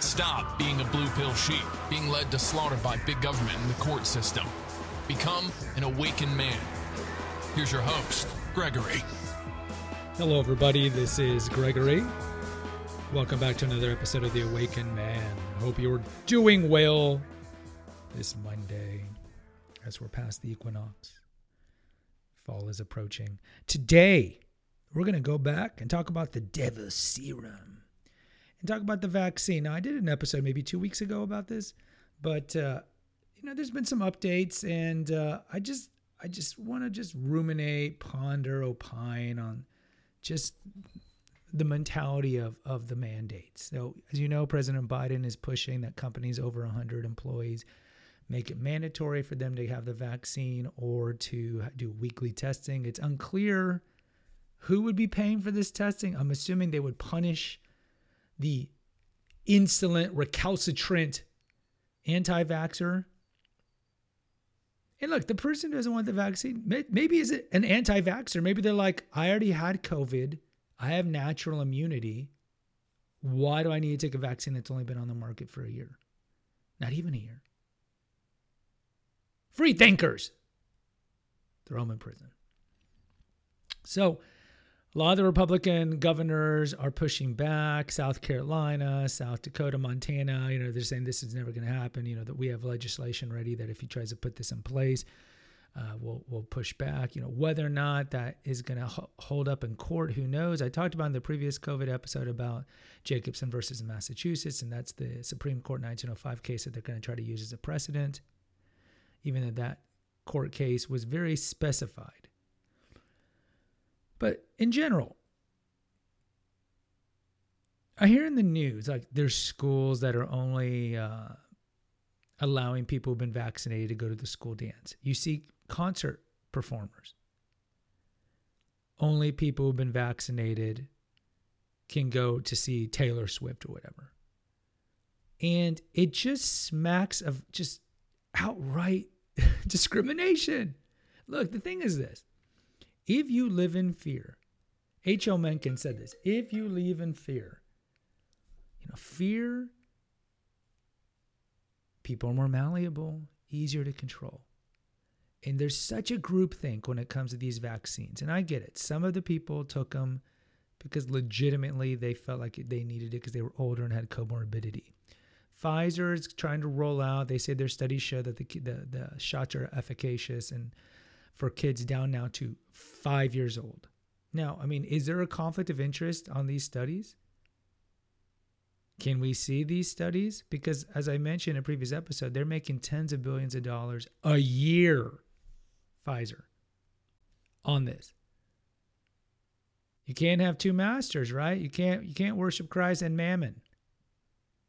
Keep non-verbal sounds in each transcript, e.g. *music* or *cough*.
Stop being a blue pill sheep, being led to slaughter by big government and the court system. Become an awakened man. Here's your host, Gregory. Hello, everybody. This is Gregory. Welcome back to another episode of The Awakened Man. Hope you're doing well this Monday as we're past the equinox. Fall is approaching. Today, we're going to go back and talk about the devil's serum and talk about the vaccine. Now, I did an episode maybe two weeks ago about this, but uh, you know, there's been some updates, and uh, I just, I just want to just ruminate, ponder, opine on just the mentality of of the mandates. So, as you know, President Biden is pushing that companies over 100 employees make it mandatory for them to have the vaccine or to do weekly testing. It's unclear who would be paying for this testing. I'm assuming they would punish the insolent, recalcitrant anti-vaxxer. And look, the person doesn't want the vaccine. Maybe is it an anti-vaxxer? Maybe they're like, I already had COVID. I have natural immunity. Why do I need to take a vaccine that's only been on the market for a year? Not even a year. Free thinkers. Throw them in prison. So, a lot of the Republican governors are pushing back. South Carolina, South Dakota, Montana, you know, they're saying this is never going to happen. You know, that we have legislation ready that if he tries to put this in place, uh, we'll, we'll push back. You know, whether or not that is going to ho- hold up in court, who knows? I talked about in the previous COVID episode about Jacobson versus Massachusetts, and that's the Supreme Court 1905 case that they're going to try to use as a precedent, even though that court case was very specified. But in general, I hear in the news like there's schools that are only uh, allowing people who've been vaccinated to go to the school dance. You see concert performers. Only people who've been vaccinated can go to see Taylor Swift or whatever. And it just smacks of just outright *laughs* discrimination. Look, the thing is this if you live in fear, H.L. Mencken said this if you live in fear, you know, fear, people are more malleable, easier to control. And there's such a group think when it comes to these vaccines. And I get it. Some of the people took them because legitimately they felt like they needed it because they were older and had comorbidity. Pfizer is trying to roll out. They say their studies show that the, the, the shots are efficacious and for kids down now to five years old. Now, I mean, is there a conflict of interest on these studies? Can we see these studies? Because as I mentioned in a previous episode, they're making tens of billions of dollars a year Pfizer on this. You can't have two masters, right? You can't you can't worship Christ and mammon.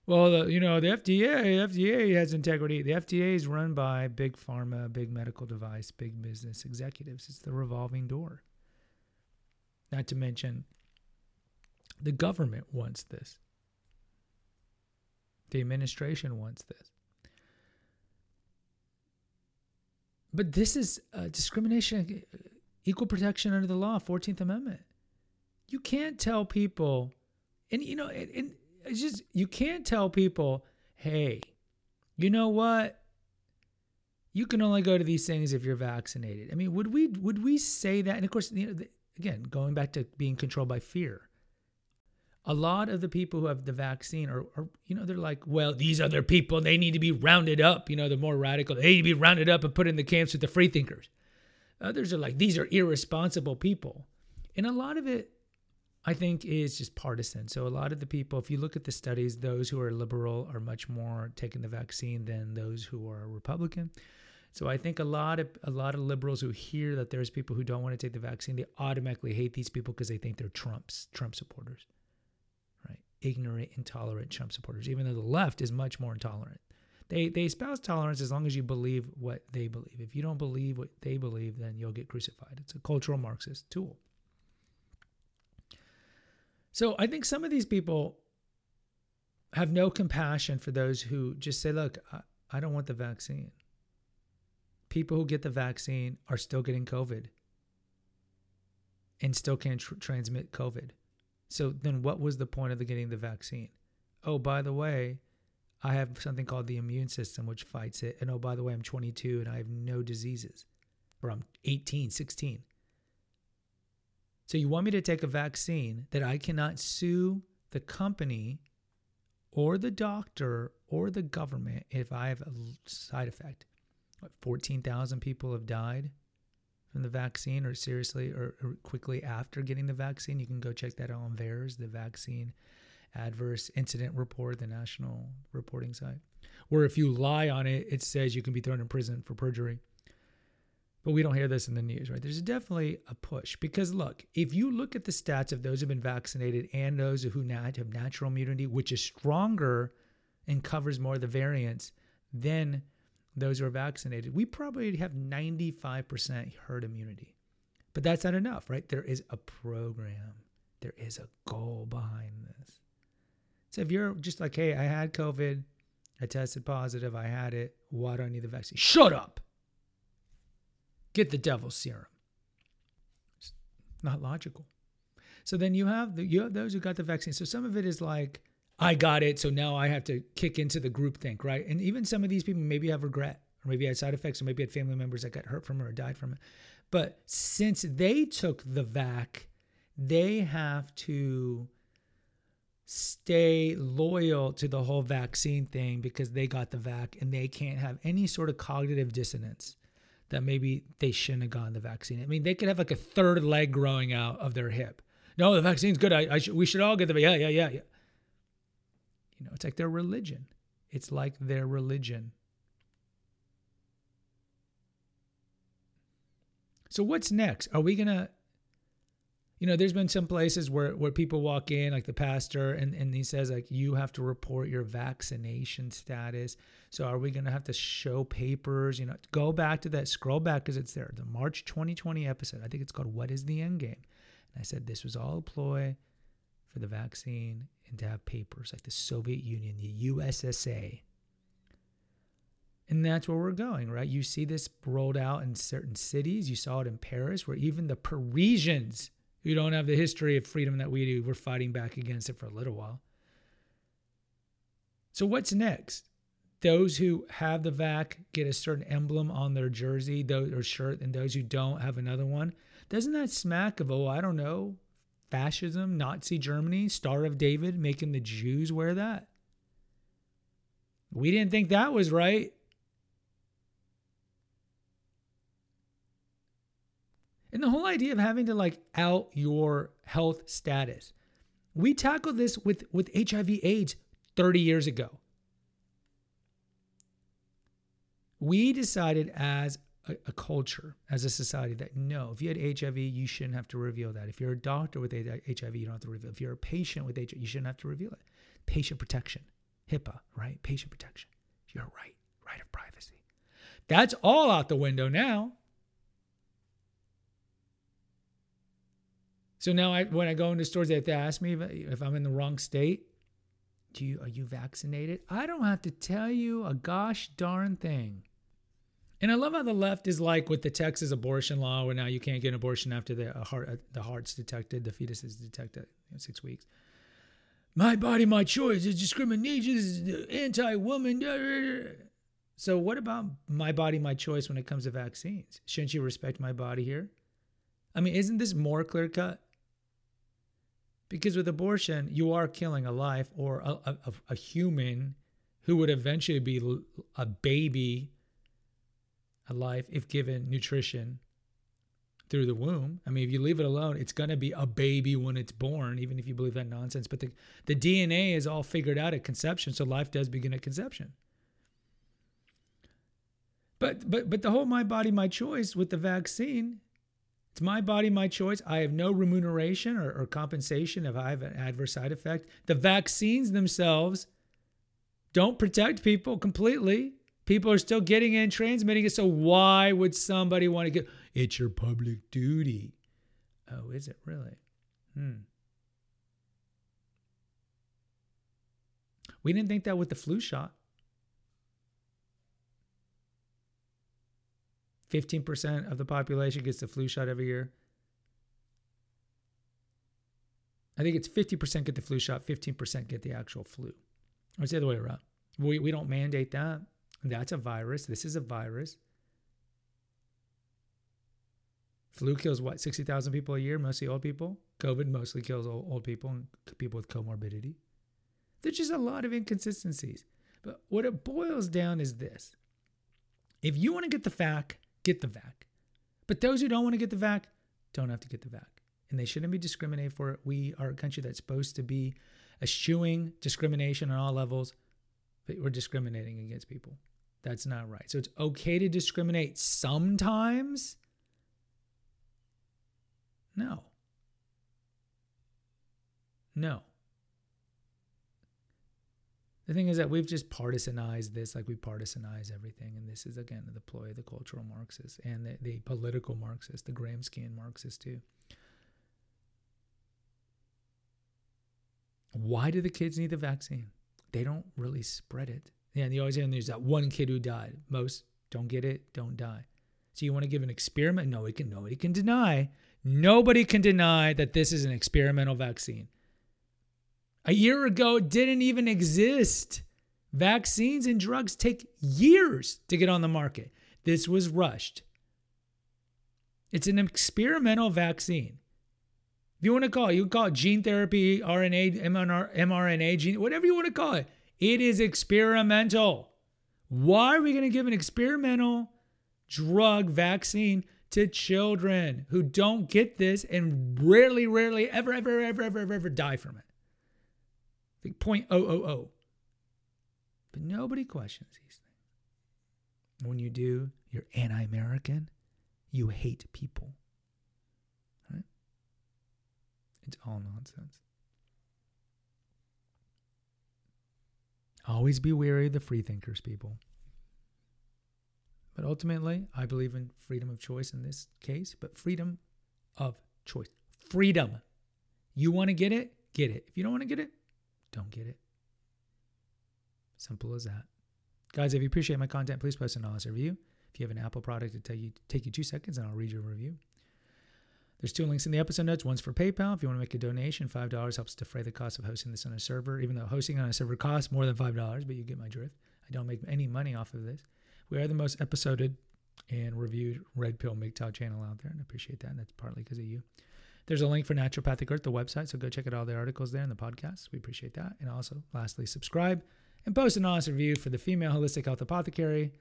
Well, the, you know the FDA, FDA has integrity. The FDA is run by big pharma, big medical device, big business executives. It's the revolving door. Not to mention, the government wants this. The administration wants this. But this is uh, discrimination, equal protection under the law, 14th Amendment. You can't tell people, and you know, and, and it's just, you can't tell people, hey, you know what? You can only go to these things if you're vaccinated. I mean, would we would we say that? And of course, you know, again, going back to being controlled by fear a lot of the people who have the vaccine are, are, you know, they're like, well, these other people, they need to be rounded up. You know, the more radical, they need to be rounded up and put in the camps with the free thinkers. Others are like, these are irresponsible people. And a lot of it, I think, is just partisan. So a lot of the people, if you look at the studies, those who are liberal are much more taking the vaccine than those who are Republican. So I think a lot of a lot of liberals who hear that there's people who don't want to take the vaccine, they automatically hate these people because they think they're Trump's Trump supporters right? ignorant, intolerant Trump supporters, even though the left is much more intolerant. They they espouse tolerance as long as you believe what they believe. If you don't believe what they believe, then you'll get crucified. It's a cultural Marxist tool. So I think some of these people have no compassion for those who just say, look, I, I don't want the vaccine. People who get the vaccine are still getting COVID and still can tr- transmit COVID. So then what was the point of the getting the vaccine? Oh, by the way, I have something called the immune system which fights it. And oh, by the way, I'm 22 and I have no diseases. Or I'm 18, 16. So you want me to take a vaccine that I cannot sue the company or the doctor or the government if I have a side effect. What, 14,000 people have died from the vaccine or seriously or, or, quickly after getting the vaccine. You can go check that out on VAERS, the vaccine adverse incident report, the national reporting site. Where if you lie on it, it says you can be thrown in prison for perjury. But we don't hear this in the news, right? There's definitely a push because look, if you look at the stats of those who've been vaccinated and those who have natural immunity, which is stronger and covers more of the variants than those who are vaccinated, we probably have 95% herd immunity. But that's not enough, right? There is a program, there is a goal behind this. So if you're just like, hey, I had COVID, I tested positive, I had it, why do I need the vaccine? Shut up. Get the devil's serum. It's not logical. So then you have the, you have those who got the vaccine. So some of it is like, I got it, so now I have to kick into the group think, right? And even some of these people maybe have regret, or maybe had side effects, or maybe had family members that got hurt from it or died from it. But since they took the vac, they have to stay loyal to the whole vaccine thing because they got the vac and they can't have any sort of cognitive dissonance that maybe they shouldn't have gotten the vaccine. I mean, they could have like a third leg growing out of their hip. No, the vaccine's good. I, I should, we should all get the yeah, yeah, yeah, yeah. You know, it's like their religion. It's like their religion. So what's next? Are we gonna you know, there's been some places where, where people walk in, like the pastor, and, and he says, like, you have to report your vaccination status. So are we going to have to show papers? You know, go back to that, scroll back because it's there. The March 2020 episode, I think it's called What is the End Game? And I said, this was all a ploy for the vaccine and to have papers like the Soviet Union, the USSA. And that's where we're going, right? You see this rolled out in certain cities. You saw it in Paris, where even the Parisians who don't have the history of freedom that we do, we're fighting back against it for a little while. So, what's next? Those who have the VAC get a certain emblem on their jersey or shirt, and those who don't have another one. Doesn't that smack of, oh, I don't know, fascism, Nazi Germany, Star of David making the Jews wear that? We didn't think that was right. And the whole idea of having to like out your health status. We tackled this with, with HIV AIDS 30 years ago. We decided as a, a, culture, as a society, that no, if you had HIV, you shouldn't have to reveal that. If you're a doctor with HIV, you don't have to reveal. If you're a patient with HIV, you shouldn't have to reveal it. Patient protection, HIPAA, right? Patient protection. You're right, right of privacy. That's all out the window now. So now, I, when I go into stores, they have to ask me if, if I'm in the wrong state. Do you are you vaccinated? I don't have to tell you a gosh darn thing. And I love how the left is like with the Texas abortion law, where now you can't get an abortion after the heart the heart's detected, the fetus is detected know, six weeks. My body, my choice. It's discrimination. Is anti-woman. So what about my body, my choice when it comes to vaccines? Shouldn't you respect my body here? I mean, isn't this more clear cut? Because with abortion, you are killing a life or a, a, a human who would eventually be a baby, a life if given nutrition through the womb. I mean, if you leave it alone, it's going to be a baby when it's born, even if you believe that nonsense. But the, the DNA is all figured out at conception, so life does begin at conception. But but but the whole my body my choice with the vaccine it's my body, my choice. I have no remuneration or, or compensation if I have an adverse side effect. The vaccines themselves don't protect people completely. People are still getting in, transmitting it. So why would somebody want to get? It's your public duty. Oh, is it really? Hmm. We didn't think that with the flu shot. 15% of the population gets the flu shot every year. I think it's 50% get the flu shot, 15% get the actual flu. Or it's the other way around. We, we don't mandate that. That's a virus. This is a virus. Flu kills what, 60,000 people a year, mostly old people? COVID mostly kills old, old people and people with comorbidity. There's just a lot of inconsistencies. But what it boils down is this if you want to get the vac, get the vac. But those who don't want to get the vac don't have to get the vac. And they shouldn't be discriminated for it. We are a country that's supposed to be eschewing discrimination on all levels, but we're discriminating against people. That's not right. So it's okay to discriminate sometimes. No. No. The thing is that we've just partisanized this like we partisanize everything. And this is, again, the ploy of the cultural Marxists and the, the political Marxists, the Gramscian Marxists, too. Why do the kids need the vaccine? They don't really spread it. Yeah, and you always hear there's that one kid who died. Most don't get it, don't die. So you want to give an experiment? No, it can nobody can deny. Nobody can deny that this is an experimental vaccine. A year ago, it didn't even exist. Vaccines and drugs take years to get on the market. This was rushed. It's an experimental vaccine. If you want to call it, you call it gene therapy, RNA, mRNA, gene, whatever you want to call it. It is experimental. Why are we going to give an experimental drug vaccine to children who don't get this and rarely, rarely, ever, ever, ever, ever, ever, ever die from it? Oh oh oh. But nobody questions these things. When you do, you're anti American. You hate people. Right? It's all nonsense. Always be wary of the freethinkers, people. But ultimately, I believe in freedom of choice in this case, but freedom of choice. Freedom. You want to get it? Get it. If you don't want to get it, don't get it. Simple as that. Guys, if you appreciate my content, please post an honest review. If you have an Apple product, it'll you, take you two seconds and I'll read your review. There's two links in the episode notes. One's for PayPal. If you want to make a donation, $5 helps defray the cost of hosting this on a server, even though hosting on a server costs more than $5, but you get my drift. I don't make any money off of this. We are the most episoded and reviewed Red Pill MGTOW channel out there, and I appreciate that. And that's partly because of you. There's a link for Naturopathic Earth, the website, so go check out all the articles there and the podcast. We appreciate that. And also, lastly, subscribe and post an honest review for the Female Holistic Health Apothecary,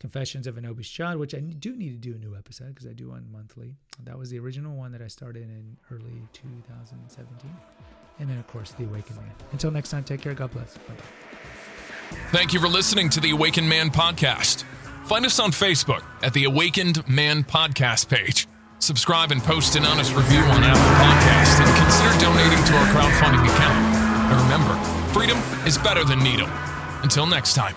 Confessions of an Obese Child, which I do need to do a new episode because I do one monthly. That was the original one that I started in early 2017. And then, of course, The Awakened Man. Until next time, take care. God bless. Bye bye. Thank you for listening to the Awakened Man podcast. Find us on Facebook at the Awakened Man podcast page. Subscribe and post an honest review on Apple Podcast and consider donating to our crowdfunding account. And remember, freedom is better than needle. Until next time.